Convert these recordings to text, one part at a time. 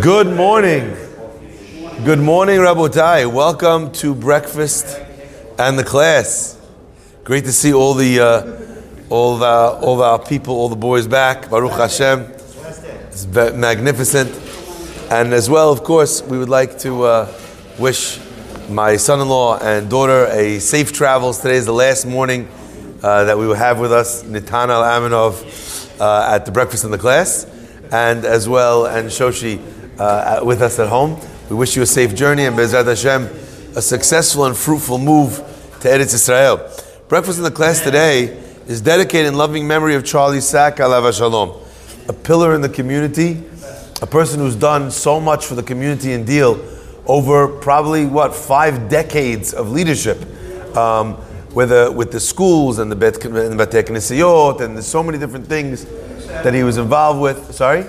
Good morning. Good morning, Rabotai. Welcome to breakfast and the class. Great to see all the uh, all the all our people, all the boys back. Baruch Hashem. It's magnificent. And as well, of course, we would like to uh, wish my son-in-law and daughter a safe travels. Today is the last morning uh, that we will have with us Nitanel Aminov uh, at the breakfast and the class, and as well, and Shoshi uh, with us at home. We wish you a safe journey and Bezrat Hashem, a successful and fruitful move to Eretz Israel. Breakfast in the class today is dedicated in loving memory of Charlie Sack, alav shalom, a pillar in the community, a person who's done so much for the community and deal over probably what five decades of leadership. Um, with the, with the schools and the Bet and the and there's so many different things that he was involved with. Sorry?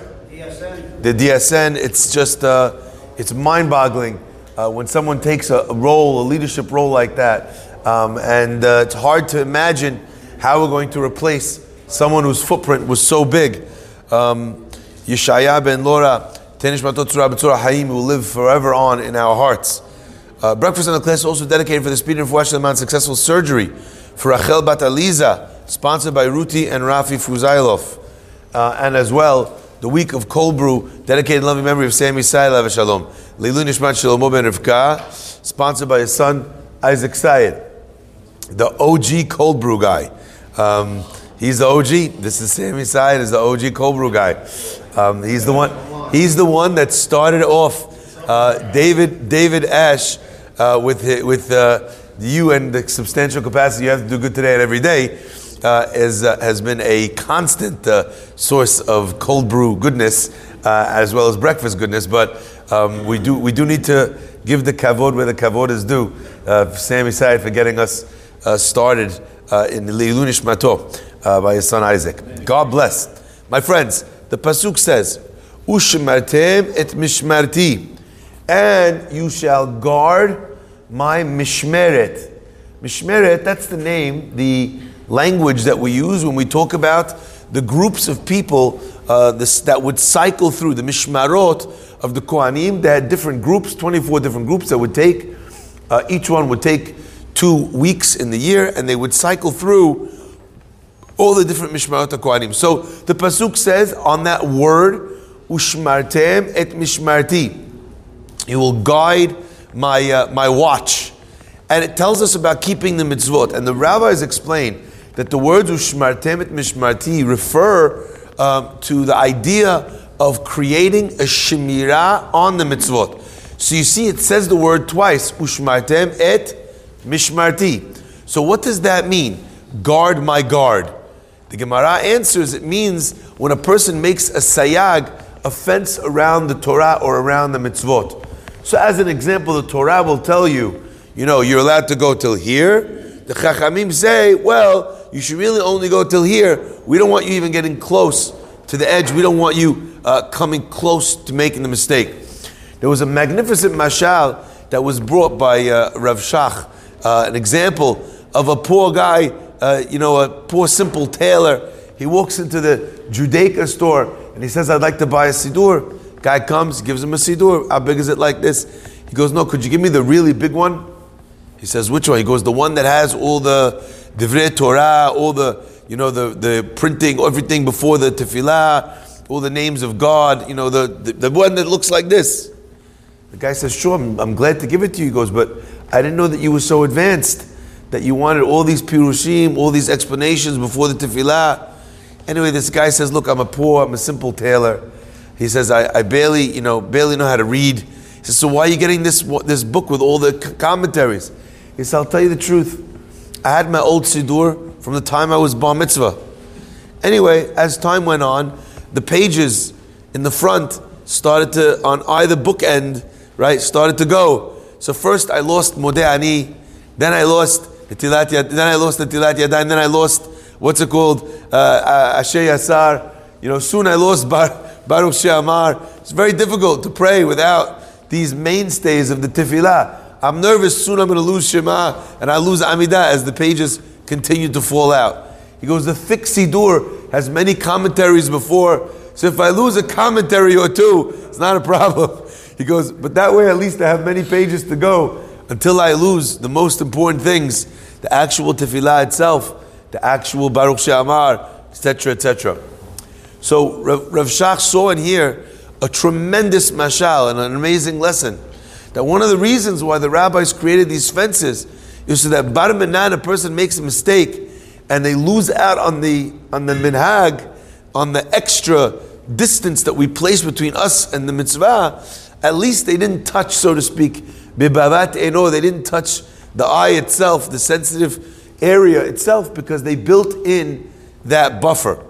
The DSN. It's just, uh, it's mind-boggling uh, when someone takes a, role, a leadership role like that. Um, and uh, it's hard to imagine how we're going to replace someone whose footprint was so big. Um, Yeshaya ben Lora, Tenish Matot Haim, will live forever on in our hearts. Uh, breakfast in the class also dedicated for the speed and Fuash successful surgery for Rachel Bat Aliza, sponsored by Ruti and Rafi Fuzailov. Uh, and as well, the week of cold brew, dedicated in loving memory of Sami Sayed Shalom. Leilu Nishmat ben Rivka, sponsored by his son Isaac Sayed, the OG cold brew guy. Um, he's the OG. This is Sami Sayed, is the OG cold brew guy. Um, he's the one. He's the one that started off uh, David David Ash uh, with with uh, you and the substantial capacity you have to do good today and every day uh, is, uh, has been a constant uh, source of cold brew goodness uh, as well as breakfast goodness. But um, we do we do need to give the kavod where the kavod is due. Uh, Sami Sayed for getting us uh, started in Leilu Nishmato by his son Isaac. God bless. My friends, the pasuk says, "Ushmartem et mishmarti," and you shall guard my mishmeret. Mishmeret, that's the name, the language that we use when we talk about the groups of people uh, this, that would cycle through the mishmarot of the Kohanim. They had different groups, 24 different groups that would take, uh, each one would take two weeks in the year, and they would cycle through all the different mishmarot of Kohanim. So the Pasuk says on that word, Ushmartem et mishmarti. You will guide my, uh, my watch. And it tells us about keeping the mitzvot. And the rabbis explain that the words ushmartem et mishmarti refer um, to the idea of creating a shemira on the mitzvot. So you see, it says the word twice, ushmartem et mishmarti. So what does that mean? Guard my guard. The Gemara answers it means when a person makes a sayag, a fence around the Torah or around the mitzvot. So as an example, the Torah will tell you, you know, you're allowed to go till here. The Chachamim say, well, you should really only go till here. We don't want you even getting close to the edge. We don't want you uh, coming close to making the mistake. There was a magnificent mashal that was brought by uh, Rav Shach, uh, an example of a poor guy, uh, you know, a poor simple tailor. He walks into the Judaica store and he says, I'd like to buy a Sidur. Guy comes, gives him a Sidur. How big is it like this? He goes, No, could you give me the really big one? He says, Which one? He goes, The one that has all the Divrei Torah, all the, you know, the, the printing, everything before the tefillah, all the names of God, you know, the, the, the one that looks like this. The guy says, Sure, I'm, I'm, glad to give it to you. He goes, But I didn't know that you were so advanced, that you wanted all these pirushim, all these explanations before the tefillah. Anyway, this guy says, Look, I'm a poor, I'm a simple tailor. He says, I, I barely, you know, barely know how to read. He says, So why are you getting this, this book with all the commentaries? He says, I'll tell you the truth. I had my old Siddur from the time I was bar mitzvah. Anyway, as time went on, the pages in the front started to, on either bookend, right, started to go. So first I lost Modeh then I lost Netilat Yad, then I lost the Netilat Yadayim, then I lost, what's it called, uh, Asher Yasar. You know, soon I lost Bar, Baruch She'amar. It's very difficult to pray without these mainstays of the tefillah. I'm nervous soon I'm going to lose Shema and I lose Amidah as the pages continue to fall out. He goes, the thick Sidur has many commentaries before, So if I lose a commentary or two, it's not a problem. He goes, but that way at least I have many pages to go until I lose the most important things, the actual tefillah itself, the actual Baruch She'amar, etc., etc. So Rav, Rav Shach saw in here a tremendous mashal and an amazing lesson. That one of the reasons why the rabbis created these fences is so that bar minan, a person makes a mistake and they lose out on the on the minhag, on the extra distance that we place between us and the mitzvah. At least they didn't touch, so to speak, bibavat eno. They didn't touch the eye itself, the sensitive area itself, because they built in that buffer.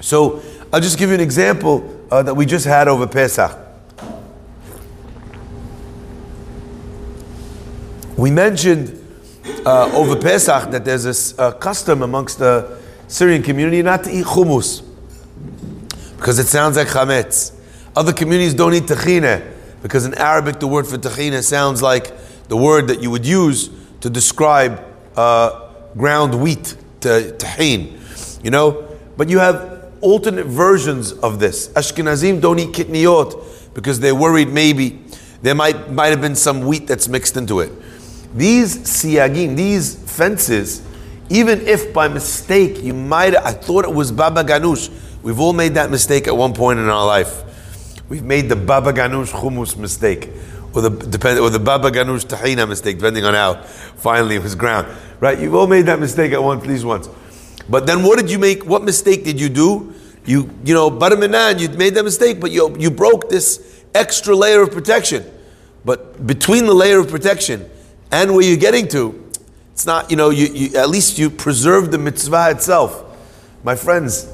So I'll just give you an example uh, that we just had over Pesach. We mentioned uh, over Pesach that there's a uh, custom amongst the Syrian community not to eat hummus because it sounds like chametz. Other communities don't eat tahina because in Arabic the word for tahina sounds like the word that you would use to describe uh, ground wheat, tahin. You know, but you have alternate versions of this. Ashkenazim don't eat kitniot because they're worried maybe there might might have been some wheat that's mixed into it. These siyagim, these fences, even if by mistake you might, have, I thought it was Baba Ganush. We've all made that mistake at one point in our life. We've made the Baba Ganush hummus mistake, or the depend, or the Baba Ganush tahina mistake, depending on how finally it was ground. Right? You've all made that mistake at one, least once. But then, what did you make? What mistake did you do? You, you know, Baraminan, you made that mistake, but you, you broke this extra layer of protection. But between the layer of protection and where you're getting to, it's not, you know, you, you, at least you preserve the mitzvah itself. My friends,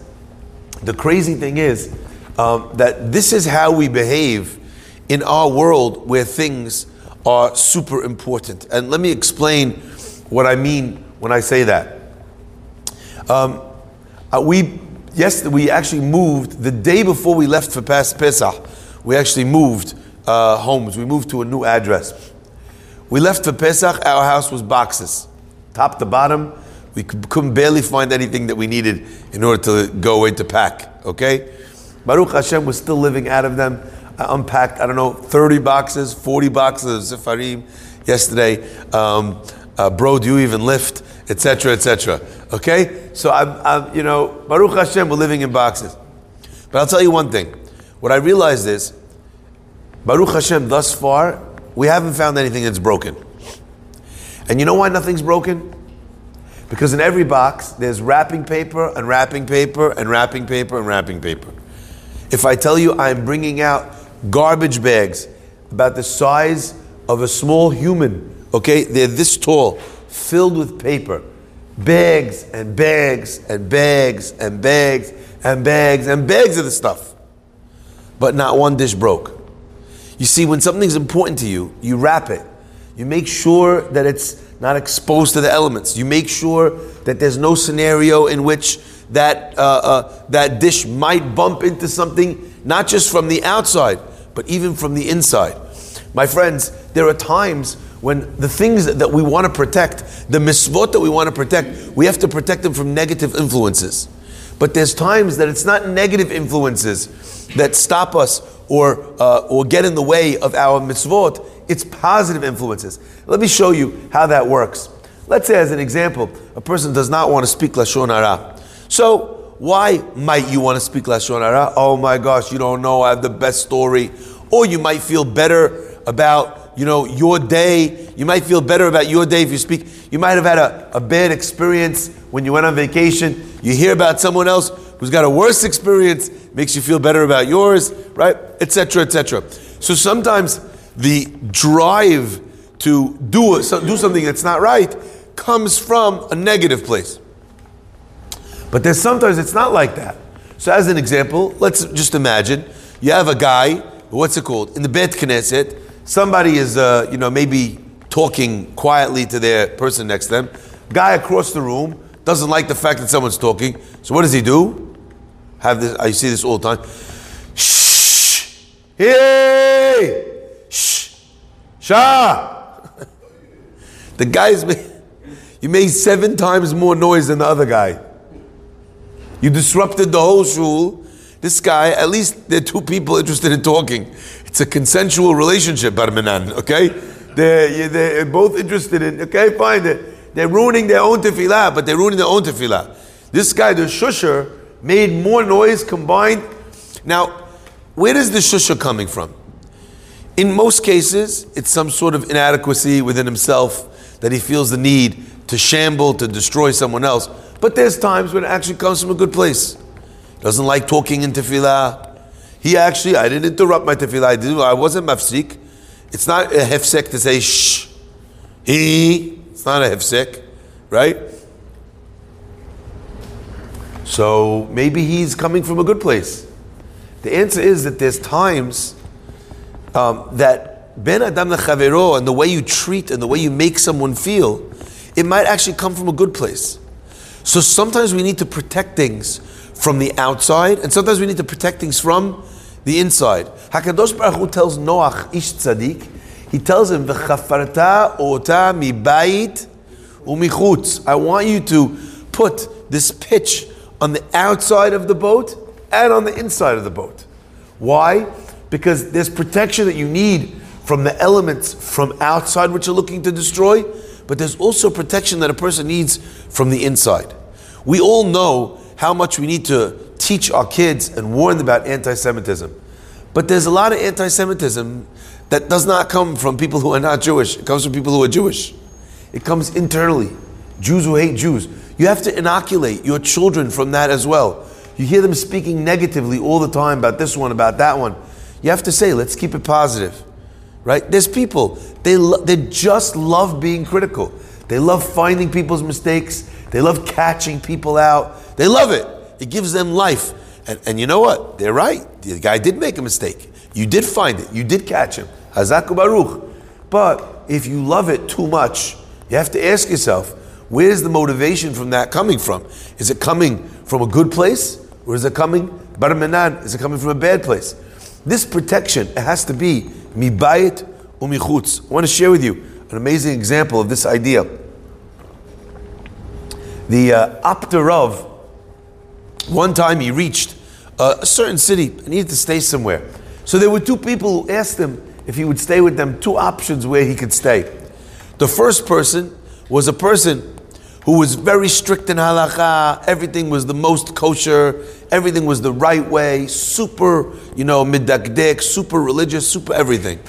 the crazy thing is um, that this is how we behave in our world where things are super important. And let me explain what I mean when I say that. Um, uh, we, yes, we actually moved the day before we left for Pesach. We actually moved uh, homes. We moved to a new address. We left for Pesach, our house was boxes, top to bottom. We couldn't barely find anything that we needed in order to go away to pack, okay? Baruch Hashem was still living out of them. I unpacked, I don't know, 30 boxes, 40 boxes of Sefarim yesterday. Um, uh, bro, do you even lift? Etc., etc. Okay? So, I'm, I'm, you know, Baruch Hashem, we're living in boxes. But I'll tell you one thing. What I realized is, Baruch Hashem, thus far, we haven't found anything that's broken. And you know why nothing's broken? Because in every box, there's wrapping paper and wrapping paper and wrapping paper and wrapping paper. If I tell you I'm bringing out garbage bags about the size of a small human, okay, they're this tall, filled with paper, bags and bags and bags and bags and bags and bags of the stuff, but not one dish broke. You see, when something's important to you, you wrap it. You make sure that it's not exposed to the elements. You make sure that there's no scenario in which that, uh, uh, that dish might bump into something, not just from the outside, but even from the inside. My friends, there are times when the things that we want to protect, the misvot that we want to protect, we have to protect them from negative influences. But there's times that it's not negative influences that stop us or, uh, or get in the way of our mitzvot, it's positive influences. Let me show you how that works. Let's say, as an example, a person does not want to speak Lashon Hara. So, why might you want to speak Lashon Hara? Oh my gosh, you don't know, I have the best story. Or you might feel better about, you know, your day. You might feel better about your day if you speak. You might have had a, a bad experience when you went on vacation. You hear about someone else who's got a worse experience, makes you feel better about yours, right? Etc. Etc. So sometimes the drive to do, a, do something that's not right comes from a negative place. But there's sometimes it's not like that. So as an example, let's just imagine you have a guy, what's it called, in the Beit Knesset, somebody is, uh, you know, maybe talking quietly to their person next to them. Guy across the room doesn't like the fact that someone's talking. So what does he do? Have this, I see this all the time. Shh! Hey! Shh! Shah! the guy's made, you made seven times more noise than the other guy. You disrupted the whole shul. This guy, at least there are two people interested in talking. It's a consensual relationship, Barminan, okay? They're, they're both interested in, okay, fine. They're, they're ruining their own tefillah, but they're ruining their own tefillah. This guy, the shusher, made more noise combined. Now, where is the shusha coming from? In most cases, it's some sort of inadequacy within himself that he feels the need to shamble, to destroy someone else. But there's times when it actually comes from a good place. Doesn't like talking in tefillah. He actually, I didn't interrupt my tefillah. I, didn't, I wasn't mafsik. It's not a hefsek to say shh. He. It's not a hefsek, right? So maybe he's coming from a good place. The answer is that there's times um, that ben adam lechavero and the way you treat and the way you make someone feel, it might actually come from a good place. So sometimes we need to protect things from the outside, and sometimes we need to protect things from the inside. Hakadosh Baruch Hu tells Noach, ish tzaddik, he tells him, "V'chafarta ota mibayit umichutz." I want you to put this pitch on the outside of the boat and on the inside of the boat. Why? Because there's protection that you need from the elements from outside which are looking to destroy, but there's also protection that a person needs from the inside. We all know how much we need to teach our kids and warn them about anti Semitism. But there's a lot of anti Semitism that does not come from people who are not Jewish, it comes from people who are Jewish. It comes internally. Jews who hate Jews. You have to inoculate your children from that as well. You hear them speaking negatively all the time about this one, about that one. You have to say, let's keep it positive. Right? There's people, they, lo- they just love being critical. They love finding people's mistakes. They love catching people out. They love it. It gives them life. And, and you know what? They're right. The guy did make a mistake. You did find it. You did catch him. Hazaku Baruch. But if you love it too much, you have to ask yourself, where's the motivation from that coming from? Is it coming from a good place? Or is it coming, barmenan, is it coming from a bad place? This protection, it has to be mibayit umichutz. I want to share with you an amazing example of this idea. The uh, one time he reached a certain city and he needed to stay somewhere. So there were two people who asked him if he would stay with them, two options where he could stay. The first person was a person who was very strict in halacha, everything was the most kosher, everything was the right way, super, you know, midakdek, super religious, super everything.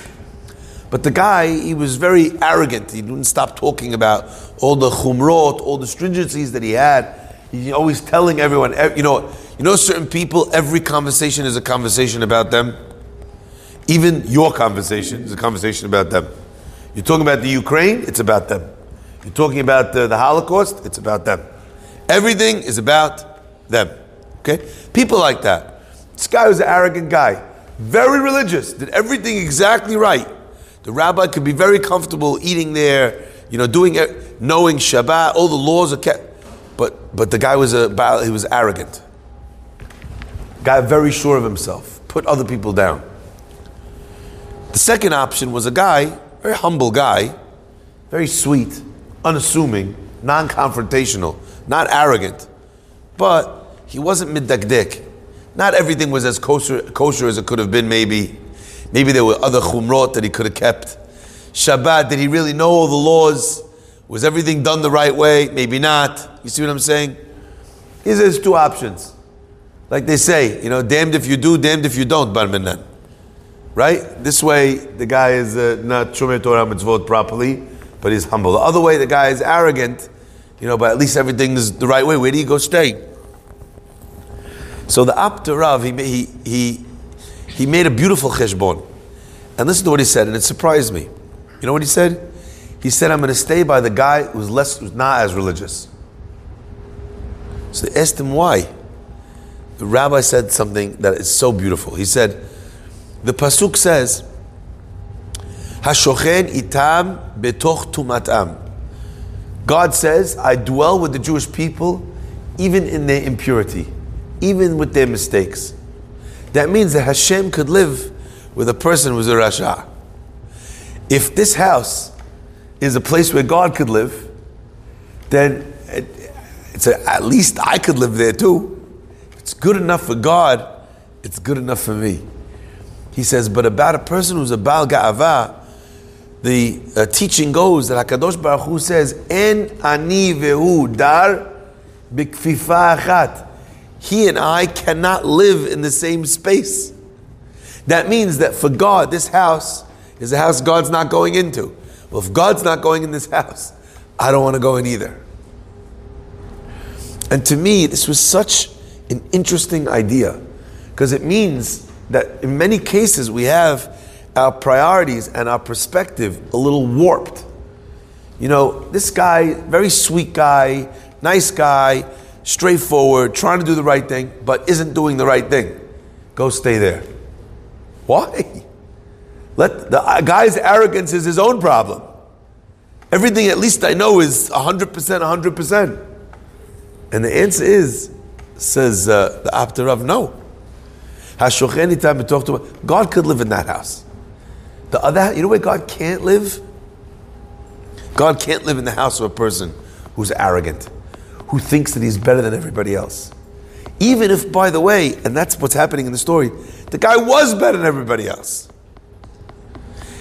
But the guy, he was very arrogant. He didn't stop talking about all the chumrot, all the stringencies that he had. He's always telling everyone, you know, you know, certain people, every conversation is a conversation about them. Even your conversation is a conversation about them. You're talking about the Ukraine, it's about them. You're talking about the, the Holocaust, it's about them. Everything is about them. Okay? People like that. This guy was an arrogant guy, very religious, did everything exactly right. The rabbi could be very comfortable eating there, you know, doing it, knowing Shabbat, all the laws are kept. But but the guy was a he was arrogant. Guy very sure of himself, put other people down. The second option was a guy, very humble guy, very sweet, unassuming, non-confrontational, not arrogant, but he wasn't middakdik. Not everything was as kosher, kosher as it could have been, maybe. Maybe there were other chumrot that he could have kept. Shabbat, did he really know all the laws? Was everything done the right way? Maybe not. You see what I'm saying? Here's his two options. Like they say, you know, damned if you do, damned if you don't, Barminan. Right? This way, the guy is uh, not Shumei Torah mitzvot properly, but he's humble. The other way, the guy is arrogant, you know, but at least everything is the right way. Where do you go stay? So the Apter Rav, he, he, he he made a beautiful cheshbon. And listen to what he said, and it surprised me. You know what he said? He said, I'm going to stay by the guy who's less, who's not as religious. So they asked him why. The rabbi said something that is so beautiful. He said, the pasuk says, "Hashochen itam betoch tumatam." God says, "I dwell with the Jewish people, even in their impurity, even with their mistakes." That means that Hashem could live with a person who's a Rasha. If this house is a place where God could live, then it, it's a, at least I could live there too. It's good enough for God It's good enough for me. He says, but about a person who's a Baal Ga'ava, the uh, teaching goes that HaKadosh Baruch Hu says, En ani vehu dar achat. He and I cannot live in the same space. That means that for God, this house is a house God's not going into. Well, if God's not going in this house, I don't want to go in either. And to me, this was such an interesting idea because it means that in many cases we have our priorities and our perspective a little warped. You know, this guy, very sweet guy, nice guy, straightforward, trying to do the right thing, but isn't doing the right thing. Go stay there. Why? Let the guy's arrogance is his own problem. Everything, at least I know, is 100%, 100%. And the answer is, says uh, the of no. God could live in that house. The other, you know where God can't live? God can't live in the house of a person who's arrogant, who thinks that he's better than everybody else. Even if, by the way, and that's what's happening in the story, the guy was better than everybody else.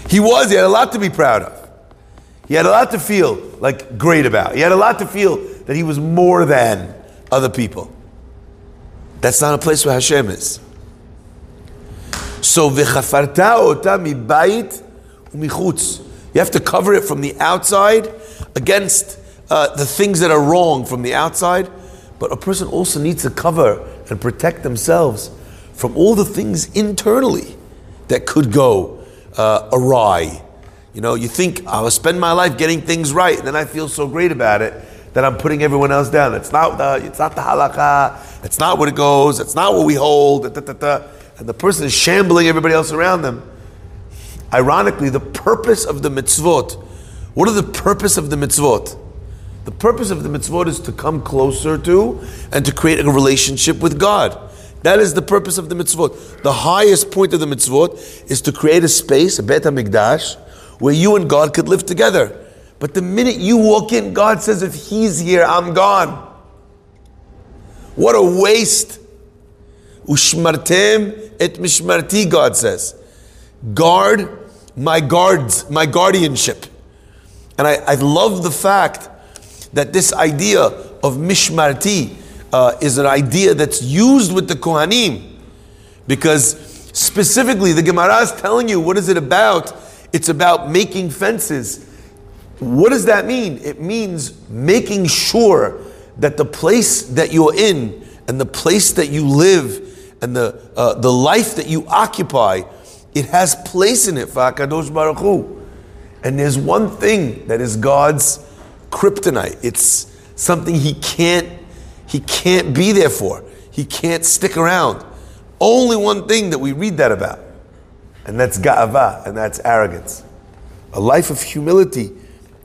He was, he had a lot to be proud of. He had a lot to feel like great about. He had a lot to feel that he was more than other people. That's not a place where Hashem is. So v'chafarta ota mibayit umichutz. You have to cover it from the outside against uh, the things that are wrong from the outside. But a person also needs to cover and protect themselves from all the things internally that could go uh, awry. You know, you think I'll spend my life getting things right, and then I feel so great about it that I'm putting everyone else down. It's not the, it's not the halakha. It's not what it goes. It's not what we hold. Da, da, da, and the person is shambling everybody else around them. Ironically, the purpose of the mitzvot, what are the purpose of the mitzvot? The purpose of the mitzvot is to come closer to and to create a relationship with God. That is the purpose of the mitzvot. The highest point of the mitzvot is to create a space, a Bet HaMikdash, where you and God could live together. But the minute you walk in, God says, if He's here, I'm gone. What a waste. Ushmartem et mishmarti, God says. Guard my guards, my guardianship. And I, I love the fact that this idea of mishmarti uh, is an idea that's used with the Kohanim. Because specifically, the Gemara is telling you what is it about? It's about making fences. What does that mean? It means making sure that the place that you're in and the place that you live and the, uh, the life that you occupy, it has place in it for HaKadosh Baruch Hu. And there's one thing that is God's kryptonite. It's something he can't, he can't be there for. He can't stick around. Only one thing that we read that about. And that's ga'ava, and that's arrogance. A life of humility,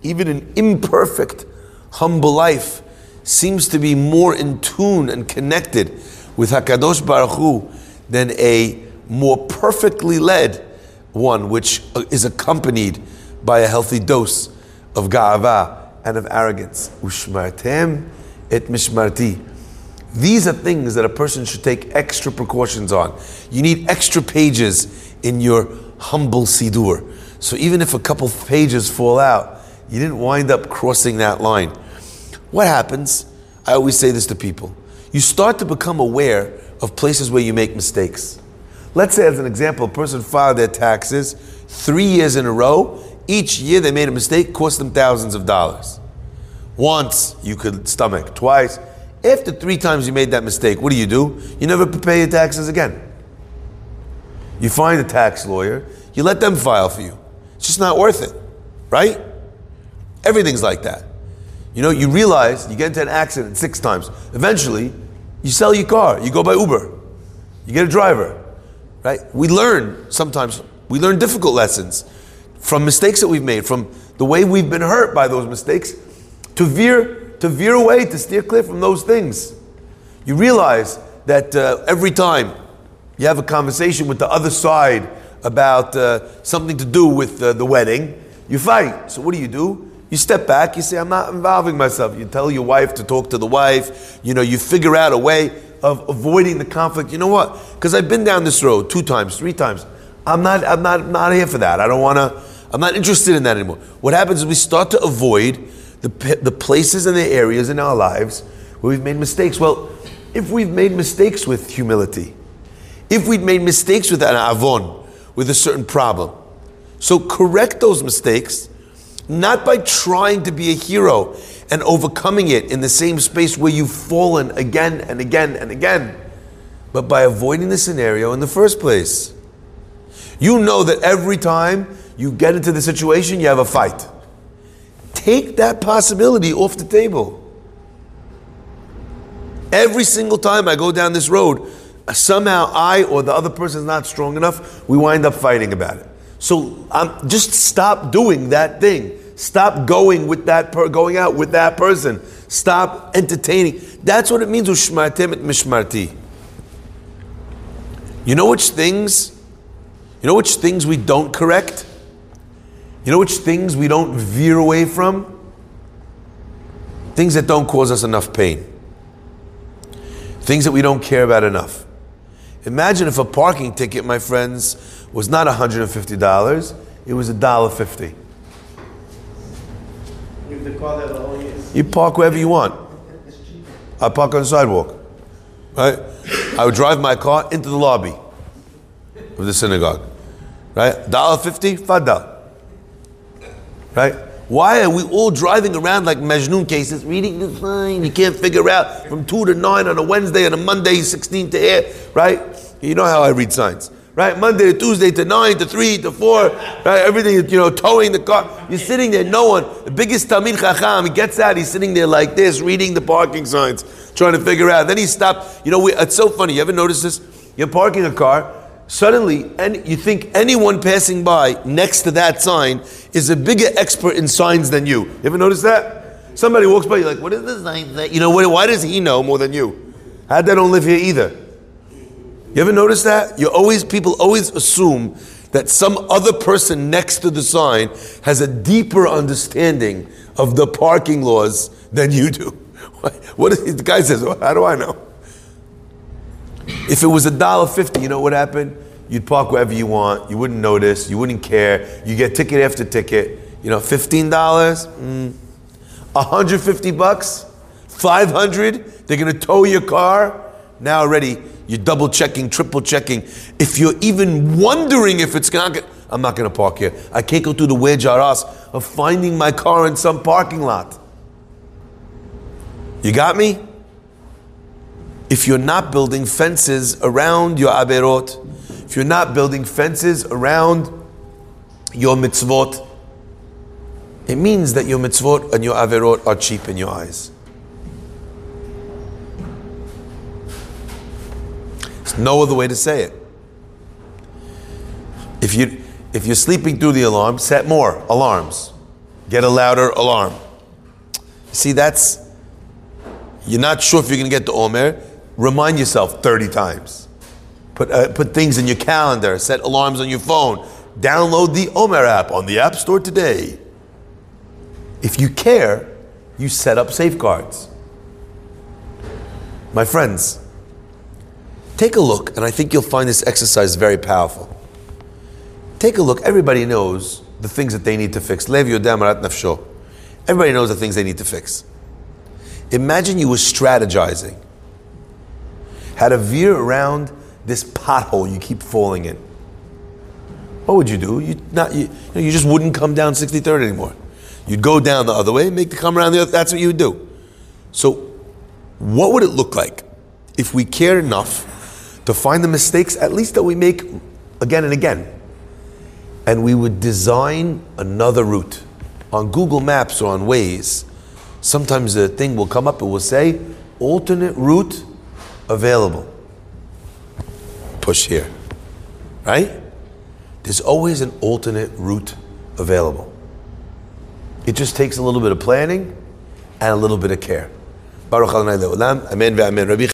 even an imperfect, humble life, seems to be more in tune and connected with Hakadosh Baruch Hu than a more perfectly led one, which uh, is accompanied by a healthy dose of ga'ava and of arrogance. Ushmartem et mishmarti. These are things that a person should take extra precautions on. You need extra pages in your humble sidur. So even if a couple pages fall out, you didn't wind up crossing that line. What happens? I always say this to people you start to become aware of places where you make mistakes. Let's say, as an example, a person filed their taxes three years in a row. Each year they made a mistake, cost them thousands of dollars. Once you could stomach, twice. After three times you made that mistake, what do you do? You never pay your taxes again. You find a tax lawyer, you let them file for you. It's just not worth it, right? Everything's like that. You know, you realize you get into an accident six times. Eventually, you sell your car, you go by Uber, you get a driver, right? We learn sometimes, we learn difficult lessons from mistakes that we've made, from the way we've been hurt by those mistakes, to veer, to veer away, to steer clear from those things. You realize that uh, every time you have a conversation with the other side about uh, something to do with uh, the wedding, you fight. So what do you do? You step back, you say, I'm not involving myself. You tell your wife to talk to the wife, you know, you figure out a way. of avoiding the conflict. You know what? Because I've been down this road two times, three times. I'm not, I'm not, not here for that. I don't want to, I'm not interested in that anymore. What happens is we start to avoid the, the places and the areas in our lives where we've made mistakes. Well, if we've made mistakes with humility, if we've made mistakes with an avon, with a certain problem, so correct those mistakes, not by trying to be a hero and overcoming it in the same space where you've fallen again and again and again, but by avoiding the scenario in the first place. You know that every time you get into the situation, you have a fight. Take that possibility off the table. Every single time I go down this road, somehow I or the other person is not strong enough, we wind up fighting about it. So just stop doing that thing. Stop going with that per- going out with that person. Stop entertaining. That's what it means et mishmarti. You know which things you know which things we don't correct? You know which things we don't veer away from? Things that don't cause us enough pain. Things that we don't care about enough. Imagine if a parking ticket, my friends, was not $150, it was $1.50. You park wherever you want. I park on the sidewalk. Right? I would drive my car into the lobby of the synagogue. Right? Dollar fifty, fadal. Right? Why are we all driving around like Majnun cases, reading the sign? You can't figure out from 2 to 9 on a Wednesday and a Monday, 16 to 8, right? You know how I read signs, right? Monday to Tuesday to 9 to 3 to 4, right? Everything, you know, towing the car. You're sitting there, no one, the biggest Talmid Chacham, he gets out, he's sitting there like this, reading the parking signs, trying to figure out. Then he stopped. You know, we, it's so funny. You ever notice this? You're parking a car, suddenly and you think anyone passing by next to that sign is a bigger expert in signs than you. You ever notice that? Somebody walks by, you're like, what is this sign? That? You know, why does he know more than you? They don't live here either? You ever notice that? You always, people always assume that some other person next to the sign has a deeper understanding of the parking laws than you do. What the guy says, well, how do I know? If it was a dollar fifty, you know what happened? You'd park wherever you want. You wouldn't notice. You wouldn't care. You get ticket after ticket. You know, fifteen dollars, mm. hundred fifty bucks, five hundred. They're gonna tow your car. Now already you're double checking, triple checking. If you're even wondering if it's gonna, I'm not gonna park here. I can't go through the wedge of finding my car in some parking lot. You got me? if you're not building fences around your averot, if you're not building fences around your mitzvot, it means that your mitzvot and your averot are cheap in your eyes. No other way to say it. If you if you're sleeping through the alarm, set more alarms. Get a louder alarm. See, that's you're not sure if you're going to get the Omer Remind yourself 30 times. Put, uh, put things in your calendar, set alarms on your phone. Download the Omer app on the App Store today. If you care, you set up safeguards. My friends, take a look, and I think you'll find this exercise very powerful. Take a look, everybody knows the things that they need to fix. Lev Yodam Nafsho. Everybody knows the things they need to fix. Imagine you were strategizing how to veer around this pothole you keep falling in. What would you do? You not you, you just wouldn't come down 63rd anymore. You'd go down the other way, make the come around the other. That's what you would do. So, what would it look like if we cared enough to find the mistakes, at least that we make again and again, and we would design another route on Google Maps or on Waze? Sometimes the thing will come up. It will say alternate route available. Push here. Right? There's always an alternate route available. It just takes a little bit of planning and a little bit of care. Baruch Adonai Le'olam. Amen.